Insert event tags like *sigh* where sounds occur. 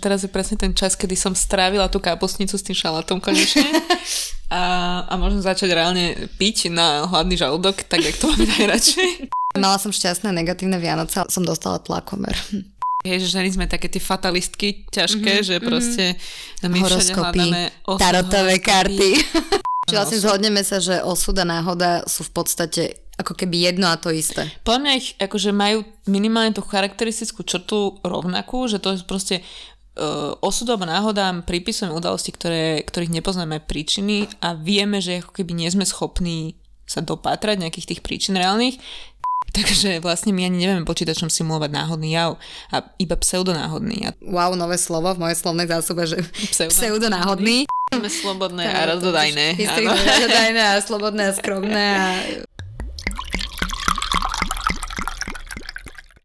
Teraz je presne ten čas, kedy som strávila tú kapustnicu s tým šalátom konečne. *laughs* A, a môžem začať reálne piť na hladný žalúdok, tak jak to mám najradšej. *laughs* Mala som šťastné negatívne Vianoce, som dostala tlakomer. Je, že ženy sme také tie fatalistky ťažké, mm-hmm, že proste mm-hmm. my horoskopy, tarotové karty. *laughs* Čiže vlastne zhodneme sa, že osud a náhoda sú v podstate ako keby jedno a to isté. Podľa mňa ich akože majú minimálne tú charakteristickú črtu rovnakú, že to je proste osudom a náhodám pripisujem udalosti, ktoré, ktorých nepoznáme príčiny a vieme, že ako keby nie sme schopní sa dopátrať nejakých tých príčin reálnych, *laughs* Takže vlastne my ani nevieme počítačom simulovať náhodný jav a iba pseudonáhodný. Wow, nové slovo v mojej slovnej zásobe, že Pseudo. pseudonáhodný. Sme slobodné a radodajné. Radodajné a slobodné a skromné a *laughs*